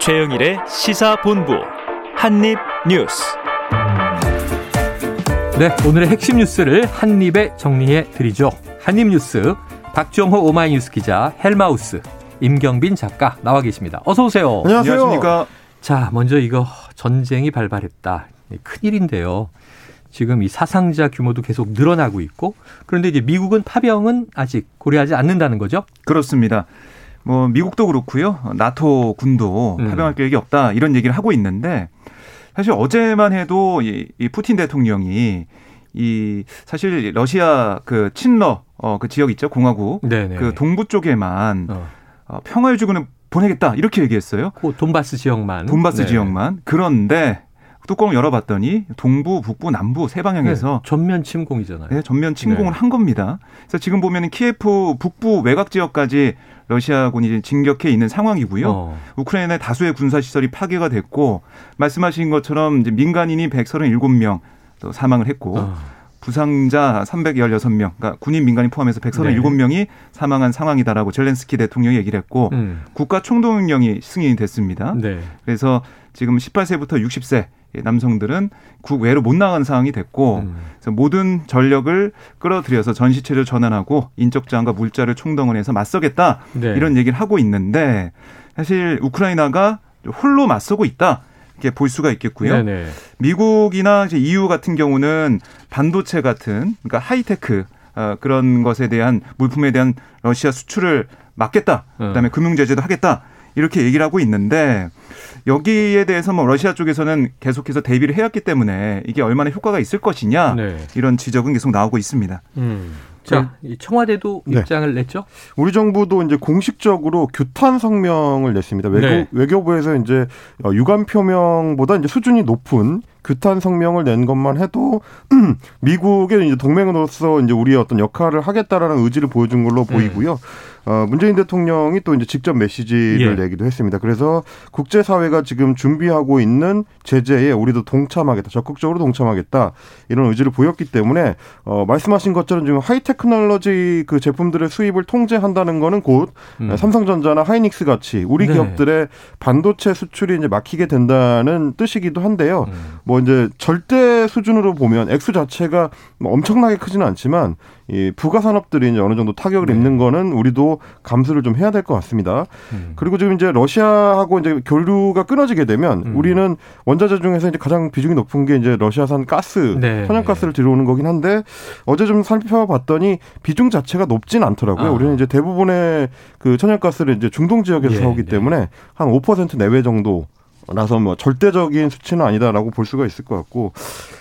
최영일의 시사본부 한입뉴스. 네, 오늘의 핵심 뉴스를 한입에 정리해 드리죠. 한입뉴스 박정호 오마이뉴스 기자 헬마우스 임경빈 작가 나와 계십니다. 어서 오세요. 안녕하세요. 안녕하십니까. 자, 먼저 이거 전쟁이 발발했다. 큰일인데요. 지금 이 사상자 규모도 계속 늘어나고 있고 그런데 이제 미국은 파병은 아직 고려하지 않는다는 거죠? 그렇습니다. 뭐 미국도 그렇고요. 나토 군도 음. 파병할 계획이 없다 이런 얘기를 하고 있는데 사실 어제만 해도 이, 이 푸틴 대통령이 이 사실 러시아 그 친러 어 그 지역 있죠 공화국 네네. 그 동부 쪽에만 어. 어, 평화유지군을 보내겠다 이렇게 얘기했어요. 그 돈바스 지역만. 돈바스 네. 지역만. 그런데 뚜껑을 열어봤더니 동부, 북부, 남부 세 방향에서 네, 전면 침공이잖아요. 네, 전면 침공을 네. 한 겁니다. 그래서 지금 보면은 키예프 북부 외곽 지역까지 러시아군이 진격해 있는 상황이고요. 어. 우크라이나의 다수의 군사 시설이 파괴가 됐고 말씀하신 것처럼 이제 민간인이 137명 또 사망을 했고 어. 부상자 316명, 그러니까 군인 민간인 포함해서 137명이 네. 사망한 상황이다라고 젤렌스키 대통령이 얘기를 했고 음. 국가 총동령이 승인이 됐습니다. 네. 그래서 지금 18세부터 60세 남성들은 국외로 못 나가는 상황이 됐고 음. 그래서 모든 전력을 끌어들여서 전시체를 전환하고 인적 자원과 물자를 총동원 해서 맞서겠다 네. 이런 얘기를 하고 있는데 사실 우크라이나가 홀로 맞서고 있다. 이렇게 볼 수가 있겠고요. 네네. 미국이나 이제 EU 같은 경우는 반도체 같은 그러니까 하이테크 어, 그런 것에 대한 물품에 대한 러시아 수출을 막겠다. 그다음에 음. 금융 제재도 하겠다. 이렇게 얘기를 하고 있는데 여기에 대해서 뭐 러시아 쪽에서는 계속해서 대비를 해왔기 때문에 이게 얼마나 효과가 있을 것이냐 네. 이런 지적은 계속 나오고 있습니다. 음. 자, 청와대도 네. 입장을 냈죠? 우리 정부도 이제 공식적으로 규탄 성명을 냈습니다. 외교, 네. 외교부에서 이제 유감 표명보다 이제 수준이 높은 규탄 성명을 낸 것만 해도 미국의 이제 동맹으로서 이제 우리의 어떤 역할을 하겠다라는 의지를 보여준 걸로 보이고요. 음. 어, 문재인 대통령이 또 이제 직접 메시지를 예. 내기도 했습니다. 그래서 국제사회가 지금 준비하고 있는 제재에 우리도 동참하겠다, 적극적으로 동참하겠다 이런 의지를 보였기 때문에 어, 말씀하신 것처럼 지금 하이테크놀로지 그 제품들의 수입을 통제한다는 거는 곧 음. 삼성전자나 하이닉스 같이 우리 네. 기업들의 반도체 수출이 이제 막히게 된다는 뜻이기도 한데요. 음. 뭐 이제 절대 수준으로 보면 액수 자체가 뭐 엄청나게 크지는 않지만 이 부가 산업들이 이제 어느 정도 타격을 네. 입는 거는 우리도 감수를 좀 해야 될 것 같습니다. 음. 그리고 지금 이제 러시아하고 이제 교류가 끊어지게 되면 음. 우리는 원자재 중에서 이제 가장 비중이 높은 게 이제 러시아산 가스, 네. 천연가스를 들여오는 거긴 한데 어제 좀 살펴봤더니 비중 자체가 높진 않더라고요. 아. 우리는 이제 대부분의 그 천연가스를 이제 중동 지역에서 예, 사오기 예. 때문에 한 5% 내외 정도 라서 뭐 절대적인 수치는 아니다라고 볼 수가 있을 것 같고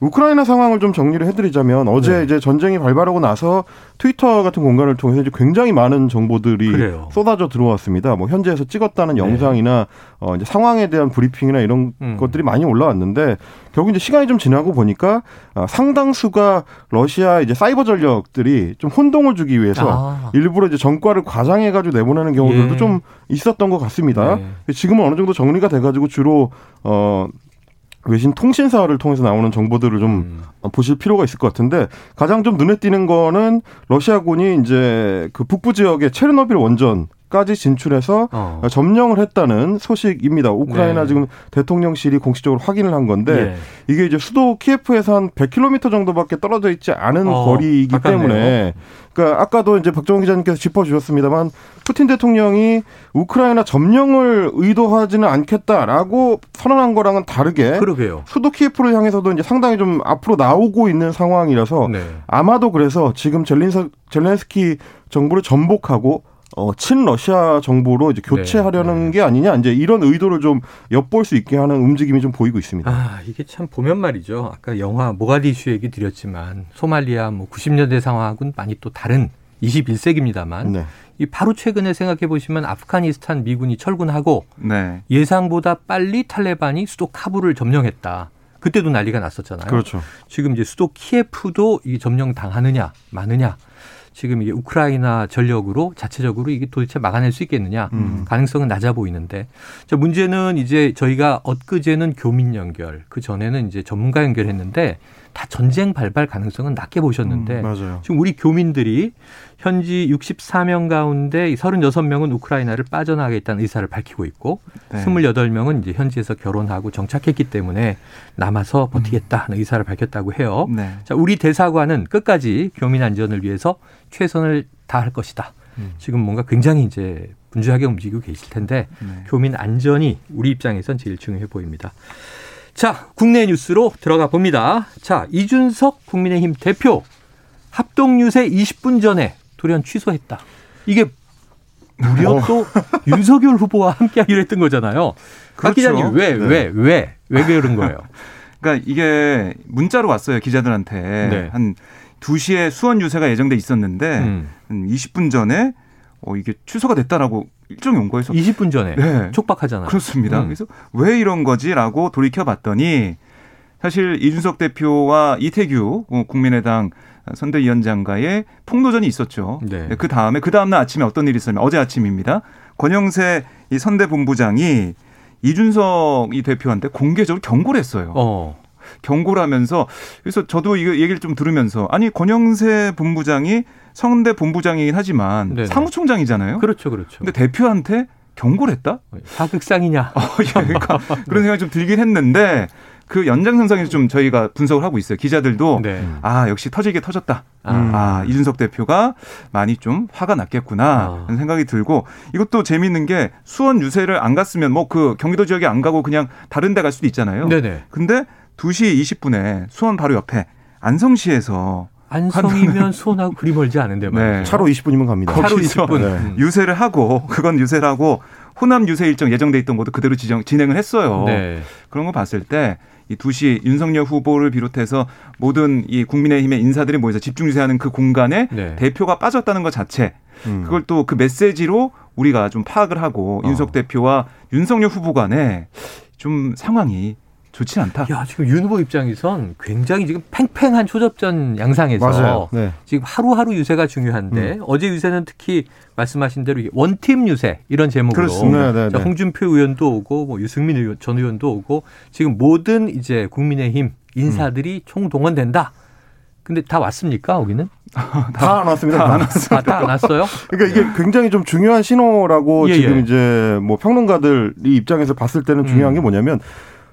우크라이나 상황을 좀 정리를 해드리자면 어제 네. 이제 전쟁이 발발하고 나서 트위터 같은 공간을 통해서 이제 굉장히 많은 정보들이 그래요. 쏟아져 들어왔습니다. 뭐 현지에서 찍었다는 네. 영상이나 어 이제 상황에 대한 브리핑이나 이런 음. 것들이 많이 올라왔는데 결국 이제 시간이 좀 지나고 보니까 어, 상당수가 러시아 이제 사이버 전력들이 좀 혼동을 주기 위해서 아. 일부러 이제 전과를 과장해가지고 내보내는 경우들도 예. 좀 있었던 것 같습니다. 네. 지금은 어느 정도 정리가 돼가지고 주로 어 외신 통신사를 통해서 나오는 정보들을 좀 음. 보실 필요가 있을 것 같은데 가장 좀 눈에 띄는 거는 러시아군이 이제 그 북부 지역의 체르노빌 원전 까지 진출해서 어. 점령을 했다는 소식입니다. 우크라이나 네. 지금 대통령실이 공식적으로 확인을 한 건데 네. 이게 이제 수도 키예프에서 한 100km 정도밖에 떨어져 있지 않은 어, 거리이기 가깝네요. 때문에 그러니까 아까도 이제 박정훈 기자님께서 짚어주셨습니다만 푸틴 대통령이 우크라이나 점령을 의도하지는 않겠다라고 선언한 거랑은 다르게 그러게요. 수도 키예프를 향해서도 이제 상당히 좀 앞으로 나오고 있는 상황이라서 네. 아마도 그래서 지금 젤린서, 젤렌스키 정부를 전복하고 어, 친러시아 정부로 이제 교체하려는 네, 네. 게 아니냐 이제 이런 의도를 좀 엿볼 수 있게 하는 움직임이 좀 보이고 있습니다. 아 이게 참 보면 말이죠. 아까 영화 모가디슈 얘기 드렸지만 소말리아 뭐 90년대 상황하고는 많이 또 다른 21세기입니다만 네. 이 바로 최근에 생각해 보시면 아프가니스탄 미군이 철군하고 네. 예상보다 빨리 탈레반이 수도 카불을 점령했다. 그때도 난리가 났었잖아요. 그렇죠. 지금 이제 수도 키예프도 이 점령 당하느냐 마느냐 지금 이게 우크라이나 전력으로 자체적으로 이게 도대체 막아낼 수 있겠느냐 음. 가능성은 낮아 보이는데 자 문제는 이제 저희가 엊그제는 교민 연결 그 전에는 이제 전문가 연결했는데 다 전쟁 발발 가능성은 낮게 보셨는데 음, 지금 우리 교민들이 현지 64명 가운데 36명은 우크라이나를 빠져나가겠다는 의사를 밝히고 있고 네. 28명은 이제 현지에서 결혼하고 정착했기 때문에 남아서 버티겠다는 의사를 밝혔다고 해요. 네. 자, 우리 대사관은 끝까지 교민 안전을 위해서 최선을 다할 것이다. 음. 지금 뭔가 굉장히 이제 분주하게 움직이고 계실 텐데 네. 교민 안전이 우리 입장에선 제일 중요해 보입니다. 자, 국내 뉴스로 들어가 봅니다. 자, 이준석 국민의힘 대표 합동 유세 20분 전에 돌연 취소했다. 이게 무려 어. 또 윤석열 후보와 함께 하기로 했던 거잖아요. 그렇죠. 박 기자님 왜왜왜왜 그런 거예요? 그러니까 이게 문자로 왔어요 기자들한테 네. 한 2시에 수원 유세가 예정돼 있었는데 음. 20분 전에 어 이게 취소가 됐다라고 일정이 온 거에서 20분 전에 네. 촉박하잖아요. 그렇습니다. 음. 그래서 왜 이런 거지라고 돌이켜 봤더니 사실 이준석 대표와 이태규 국민의당 선대위원장과의 폭로전이 있었죠. 네. 네그 다음에 그 다음날 아침에 어떤 일이 있었냐면 어제 아침입니다. 권영세 이 선대 본부장이 이준석 이 대표한테 공개적으로 경고를 했어요. 어. 경고를 하면서 그래서 저도 이 얘기를 좀 들으면서 아니 권영세 본부장이 성대 본부장이긴 하지만 네네. 사무총장이잖아요. 그렇죠, 그렇죠. 근데 대표한테 경고를 했다? 사극상이냐? 어, 예, 그러니까 그런 생각이 좀 들긴 했는데 그 연장선상에서 좀 저희가 분석을 하고 있어요. 기자들도 네. 아 역시 터지게 터졌다. 아. 아. 이준석 대표가 많이 좀 화가 났겠구나 아. 하는 생각이 들고 이것도 재미있는 게 수원 유세를 안 갔으면 뭐 그 경기도 지역에 안 가고 그냥 다른 데 갈 수도 있잖아요. 네네. 근데 2시 20분에 수원 바로 옆에 안성시에서 안성이면 수원하고 그리 멀지 않은데 말이죠. 네. 차로 20분이면 갑니다. 차로 20분. 네. 유세를 하고 그건 유세를 하고 호남 유세 일정 예정돼 있던 것도 그대로 지정, 진행을 했어요. 네. 그런 거 봤을 때 이 2시 윤석열 후보를 비롯해서 모든 이 국민의힘의 인사들이 모여서 집중 유세하는 그 공간에 네. 대표가 빠졌다는 것 자체 음. 그걸 또 그 메시지로 우리가 좀 파악을 하고 어. 윤석 대표와 윤석열 후보 간에 좀 상황이 좋지 않다. 야, 지금 윤 후보 입장에선 굉장히 지금 팽팽한 초접전 양상에서 네. 지금 하루하루 유세가 중요한데 음. 어제 유세는 특히 말씀하신 대로 원팀 유세 이런 제목으로 그렇습니다. 네, 네, 네. 홍준표 의원도 오고 뭐 유승민 의원, 전 의원도 오고 지금 모든 이제 국민의힘 인사들이 음. 총동원된다. 근데 다 왔습니까, 거기는? 다 안 왔습니다. 다 안 왔습니다. 아, 다안 왔어요? 그러니까 이게 굉장히 좀 중요한 신호라고 예, 지금 예. 이제 뭐 평론가들 이 입장에서 봤을 때는 중요한 음. 게 뭐냐면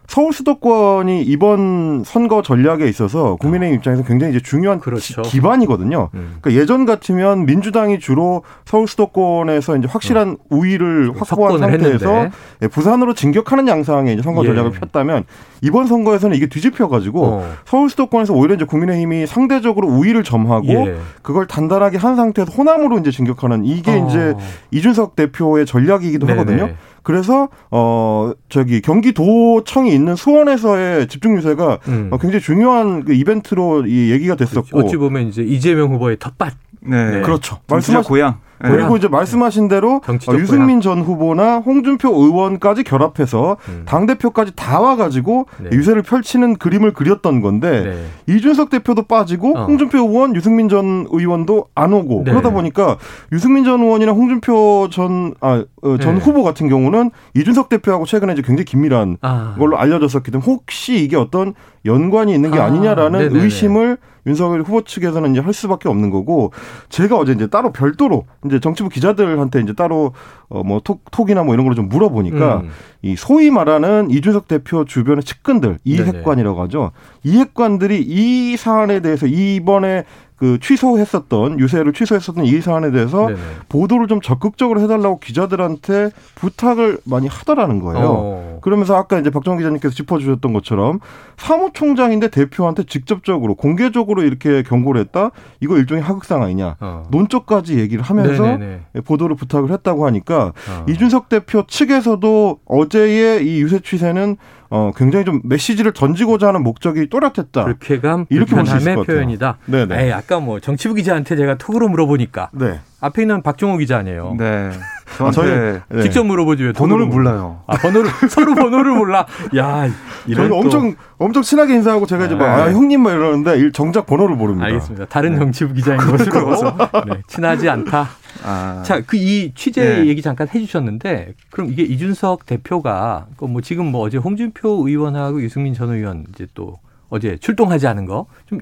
서울 수도권이 이번 선거 전략에 있어서 국민의힘 입장에서 굉장히 이제 중요한 그렇죠. 기반이거든요. 음. 그러니까 예전 같으면 민주당이 주로 서울 수도권에서 이제 확실한 어. 우위를 확보한 상태에서 했는데. 예, 부산으로 진격하는 양상의 이제 선거 예. 전략을 예. 폈다면 이번 선거에서는 이게 뒤집혀 가지고 어. 서울 수도권에서 오히려 이제 국민의힘이 상대적으로 우위를 점하고 예. 그걸 단단하게 한 상태에서 호남으로 이제 진격하는 이게 어. 이제 이준석 대표의 전략이기도 네네. 하거든요. 그래서 어 저기 경기도청이 있는 수원에서의 집중 유세가 음. 어, 굉장히 중요한 그 이벤트로 이 얘기가 됐었고 어찌 보면 이제 이재명 후보의 텃밭 네, 네. 그렇죠. 말씀하신 고향 네. 그리고 이제 말씀하신 대로 어, 유승민 전 후보나 홍준표 의원까지 결합해서 음. 당 대표까지 다 와가지고 네. 유세를 펼치는 그림을 그렸던 건데 네. 이준석 대표도 빠지고 어. 홍준표 의원, 유승민 전 의원도 안 오고 네. 그러다 보니까 유승민 전 의원이나 홍준표 전 아, 어, 전 네. 후보 같은 경우는 이준석 대표하고 최근에 이제 굉장히 긴밀한 아. 걸로 알려졌었기 때문에 혹시 이게 어떤 연관이 있는 게 아. 니냐라는 의심을 윤석열 후보 측에서는 이제 할 수밖에 없는 거고 제가 어제 이제 따로 별도로 이제 정치부 기자들한테 이제 따로 어뭐 톡이나 뭐 이런 걸좀 물어보니까 음. 이 소위 말하는 이준석 대표 주변의 측근들 이핵관이라고 하죠. 이핵관들이 이 사안에 대해서 이번에 그 취소했었던 유세를 취소했었던 이 사안에 대해서 네네. 보도를 좀 적극적으로 해달라고 기자들한테 부탁을 많이 하더라는 거예요. 어. 그러면서 아까 이제 박정호 기자님께서 짚어주셨던 것처럼 사무총장인데 대표한테 직접적으로 공개적으로 이렇게 경고를 했다. 이거 일종의 하극상 아니냐. 어. 논조까지 얘기를 하면서 네네네. 보도를 부탁을 했다고 하니까 어. 이준석 대표 측에서도 어제의 이 유세 취세는 어, 굉장히 좀 메시지를 던지고자 하는 목적이 또렷했다. 불쾌감, 이렇게 볼수 있을 것 표현이다. 네네. 에이, 아까 뭐 정치부 기자한테 제가 톡으로 물어보니까 네. 앞에 있는 박종호 기자 아니에요. 네. 아, 저희 네. 직접 물어보지 왜 번호를 몰라요. 아 번호를 서로 번호를 몰라. 야, 저희 엄청 엄청 친하게 인사하고 제가 이제 막 아, 아, 형님 막 이러는데 정작 번호를 모릅니다. 알겠습니다. 다른 네. 정치부 기자인 것으로 네, 친하지 않다. 아. 자, 그 이 취재 네. 얘기 잠깐 해주셨는데, 그럼 이게 이준석 대표가 그뭐 지금 뭐 어제 홍준표 의원하고 유승민 전 의원 이제 또 어제 출동하지 않은 거 좀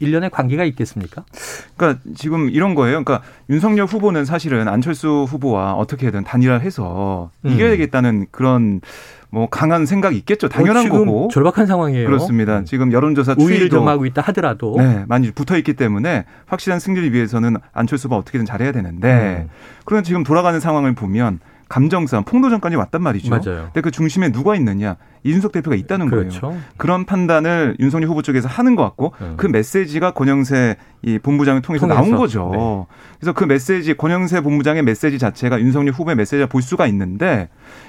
일련의 관계가 있겠습니까? 그러니까 지금 이런 거예요. 그러니까 윤석열 후보는 사실은 안철수 후보와 어떻게든 단일화해서 음. 이겨야겠다는 그런 뭐 강한 생각이 있겠죠. 당연한 어, 거고. 절박한 상황이에요. 그렇습니다. 음. 지금 여론조사 우위를 점하고 있다 하더라도 네, 많이 붙어 있기 때문에 확실한 승리를 위해서는 안철수 후보 어떻게든 잘해야 되는데 음. 그러면 지금 돌아가는 상황을 보면 감정싸움, 폭로전까지 왔단 말이죠. 맞아요. 근데 그 중심에 누가 있느냐? 이준석 대표가 있다는 그렇죠. 거예요. 그런 판단을 윤석열 후보 쪽에서 하는 것 같고 음. 그 메시지가 권영세 이 본부장을 통해서, 통해서. 나온 거죠. 네. 그래서 그 메시지 권영세 본부장의 메시지 자체가 윤석열 후보의 메시지를 볼 수가 있는데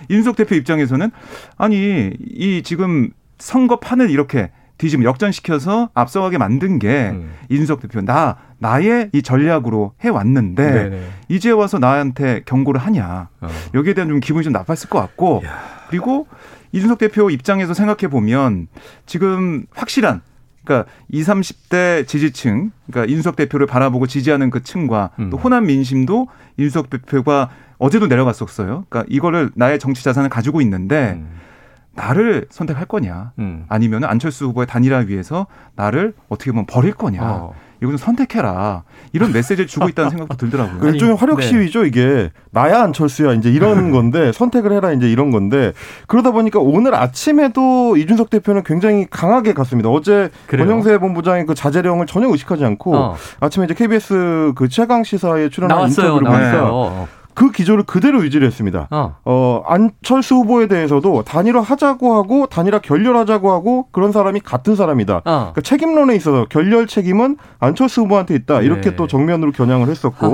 이준석 대표 입장에서는 아니 이 지금 선거 판을 이렇게 뒤집어 역전시켜서 앞서가게 만든 게 음. 이준석 대표 나 나의 이 전략으로 해 왔는데 네네. 이제 와서 나한테 경고를 하냐 어. 여기에 대한 좀 기분이 좀 나빴을 것 같고 야. 그리고 이준석 대표 입장에서 생각해 보면 지금 확실한 그러니까 20, 30대 지지층, 그러니까 이준석 대표를 바라보고 지지하는 그 층과 음. 또 호남 민심도 이준석 대표가 어제도 내려갔었어요. 그러니까 이거를 나의 정치 자산을 가지고 있는데 음. 나를 선택할 거냐, 음. 아니면 안철수 후보의 단일화 위해서 나를 어떻게 보면 버릴 거냐. 어. 이건 선택해라. 이런 메시지를 주고 있다는 생각도 들더라고요. 그 일종의 화력 네. 시위죠, 이게. 나야 안철수야. 이제 이런 건데, 선택을 해라. 이제 이런 건데. 그러다 보니까 오늘 아침에도 이준석 대표는 굉장히 강하게 갔습니다. 어제 권영세 본부장의 그 자제령을 전혀 의식하지 않고, 어. 아침에 이제 KBS 그 최강 시사에 출연한 인터뷰를 보니까 그 기조를 그대로 유지를 했습니다. 어. 어. 안철수 후보에 대해서도 단일화 하자고 하고 단일화 결렬하자고 하고 그런 사람이 같은 사람이다. 어. 그러니까 책임론에 있어서 결렬 책임은 안철수 후보한테 있다. 이렇게 네. 또 정면으로 겨냥을 했었고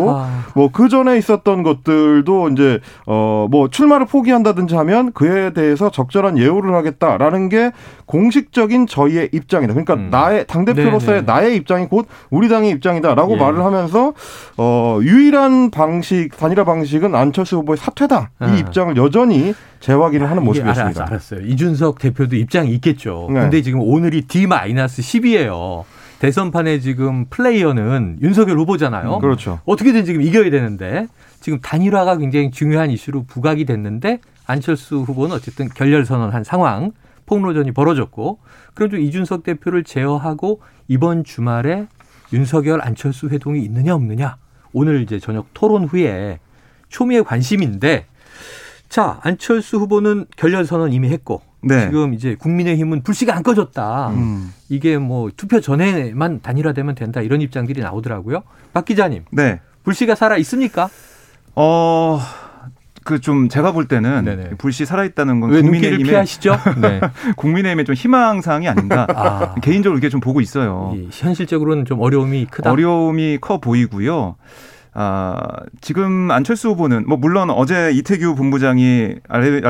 뭐 그 전에 있었던 것들도 이제 어 뭐 출마를 포기한다든지 하면 그에 대해서 적절한 예우를 하겠다라는 게 공식적인 저희의 입장이다. 그러니까 음. 나의 당 대표로서의 나의 입장이 곧 우리 당의 입장이다라고 예. 말을 하면서 어 유일한 방식 단일화 방식 은 안철수 후보의 사퇴다. 이 아. 입장을 여전히 재확인을 하는 모습이었습니다. 알았, 어요 이준석 대표도 입장이 있겠죠. 네. 근데 지금 오늘이 D-10이에요. 대선판에 지금 플레이어는 윤석열 후보잖아요. 음, 그렇죠. 어떻게든 지금 이겨야 되는데 지금 단일화가 굉장히 중요한 이슈로 부각이 됐는데 안철수 후보는 어쨌든 결렬 선언한 상황. 폭로전이 벌어졌고 그럼 좀 이준석 대표를 제어하고 이번 주말에 윤석열 안철수 회동이 있느냐 없느냐 오늘 이제 저녁 토론 후에 초미의 관심인데 자 안철수 후보는 결렬 선언 이미 했고 네. 지금 이제 국민의힘은 불씨가 안 꺼졌다. 음. 이게 뭐 투표 전에만 단일화되면 된다 이런 입장들이 나오더라고요. 박 기자님, 네. 불씨가 살아 있습니까? 어 그 좀 제가 볼 때는 네네. 불씨 살아있다는 건 국민의힘의 피하시죠? 네. 국민의힘의 좀 희망 사항이 아닌가 아. 개인적으로 이렇게 좀 보고 있어요. 현실적으로는 좀 어려움이 크다. 어려움이 커 보이고요. 아, 지금 안철수 후보는 뭐 물론 어제 이태규 본부장이 라디오,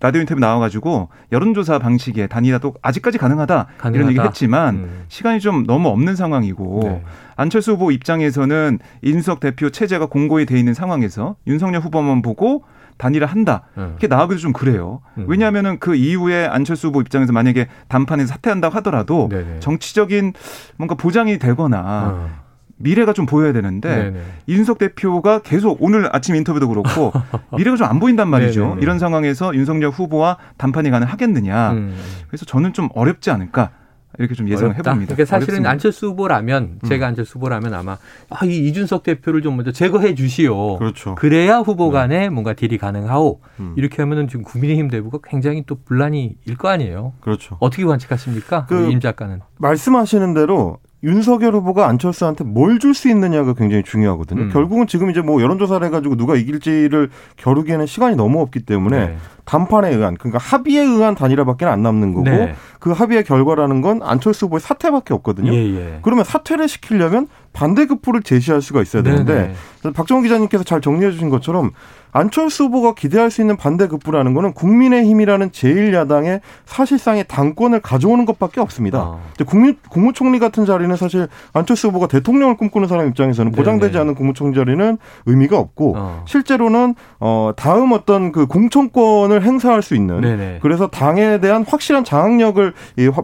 라디오 인터뷰 나와가지고 여론조사 방식의 단일화도 아직까지 가능하다, 가능하다. 이런 얘기 했지만 음. 시간이 좀 너무 없는 상황이고 네. 안철수 후보 입장에서는 인석 대표 체제가 공고히 돼 있는 상황에서 윤석열 후보만 보고 단일화 한다. 네. 이렇게 나오기도 좀 그래요. 음. 왜냐하면은 그 이후에 안철수 후보 입장에서 만약에 단판에서 사퇴한다고 하더라도 네네. 정치적인 뭔가 보장이 되거나 어. 미래가 좀 보여야 되는데 네네. 이준석 대표가 계속 오늘 아침 인터뷰도 그렇고 미래가 좀 안 보인단 말이죠. 네네. 이런 상황에서 윤석열 후보와 단판이 가능하겠느냐. 음. 그래서 저는 좀 어렵지 않을까. 이렇게 좀 예상을 해봅니다. 그러니까 사실은 어렵습니다. 안철수 후보라면 음. 제가 안철수 후보라면 아마 아, 이 이준석 대표를 좀 먼저 제거해 주시오. 그렇죠. 그래야 후보 간에 네. 뭔가 딜이 가능하오. 음. 이렇게 하면은 지금 국민의힘 대부가 굉장히 또 분란이 일 거 아니에요. 그렇죠. 어떻게 관측하십니까? 그 임 작가는. 말씀하시는 대로 윤석열 후보가 안철수한테 뭘 줄 수 있느냐가 굉장히 중요하거든요. 음. 결국은 지금 이제 뭐 여론조사를 해가지고 누가 이길지를 겨루기에는 시간이 너무 없기 때문에 네. 단판에 의한 그러니까 합의에 의한 단일화밖에 안 남는 거고 네. 그 합의의 결과라는 건 안철수 후보의 사퇴밖에 없거든요. 예, 예. 그러면 사퇴를 시키려면 반대급부를 제시할 수가 있어야 되는데 네, 박정호 기자님께서 잘 정리해 주신 것처럼 안철수 후보가 기대할 수 있는 반대급부라는 거는 국민의힘이라는 제1야당의 사실상의 당권을 가져오는 것밖에 없습니다. 아. 국민, 국무총리 같은 자리는 사실 안철수 후보가 대통령을 꿈꾸는 사람 입장에서는 보장되지 네네. 않은 국무총리 자리는 의미가 없고 어. 실제로는 어, 다음 어떤 그 공천권을 행사할 수 있는 네네. 그래서 당에 대한 확실한 장악력을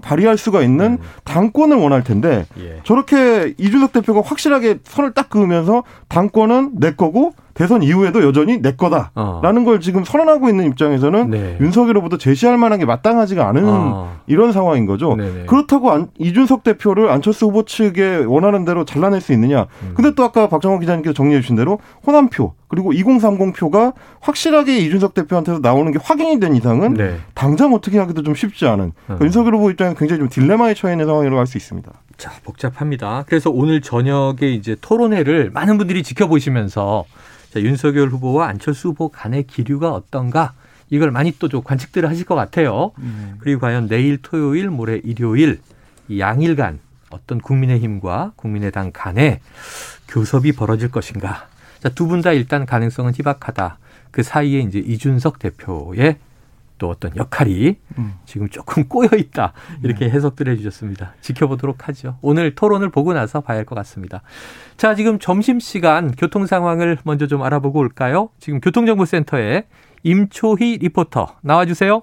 발휘할 수가 있는 음. 당권을 원할 텐데 예. 저렇게 이준석 대표가 확실하게 선을 딱 그으면서 당권 거는 내 거고 대선 이후에도 여전히 내 거다라는 어. 걸 지금 선언하고 있는 입장에서는 네. 윤석열 후보도 제시할 만한 게 마땅하지가 않은 어. 이런 상황인 거죠. 네네. 그렇다고 안, 이준석 대표를 안철수 후보 측에 원하는 대로 잘라낼 수 있느냐. 음. 근데 또 아까 박정호 기자님께서 정리해 주신 대로 호남표 그리고 2030 표가 확실하게 이준석 대표한테서 나오는 게 확인이 된 이상은 네. 당장 어떻게 하기도 좀 쉽지 않은 그러니까 어. 윤석열 후보 입장에서 굉장히 좀 딜레마에 처해 있는 상황이라고 할 수 있습니다. 자, 복잡합니다. 그래서 오늘 저녁에 이제 토론회를 많은 분들이 지켜보시면서 자, 윤석열 후보와 안철수 후보 간의 기류가 어떤가 이걸 많이 또 좀 관측들을 하실 것 같아요. 음. 그리고 과연 내일 토요일, 모레 일요일 이 양일간 어떤 국민의힘과 국민의당 간에 교섭이 벌어질 것인가. 자, 두 분 다 일단 가능성은 희박하다. 그 사이에 이제 이준석 대표의 또 어떤 역할이 음. 지금 조금 꼬여 있다 이렇게 네. 해석들 해주셨습니다. 지켜보도록 하죠. 오늘 토론을 보고 나서 봐야 할 것 같습니다. 자, 지금 점심 시간 교통 상황을 먼저 좀 알아보고 올까요? 지금 교통정보센터에 임초희 리포터 나와주세요.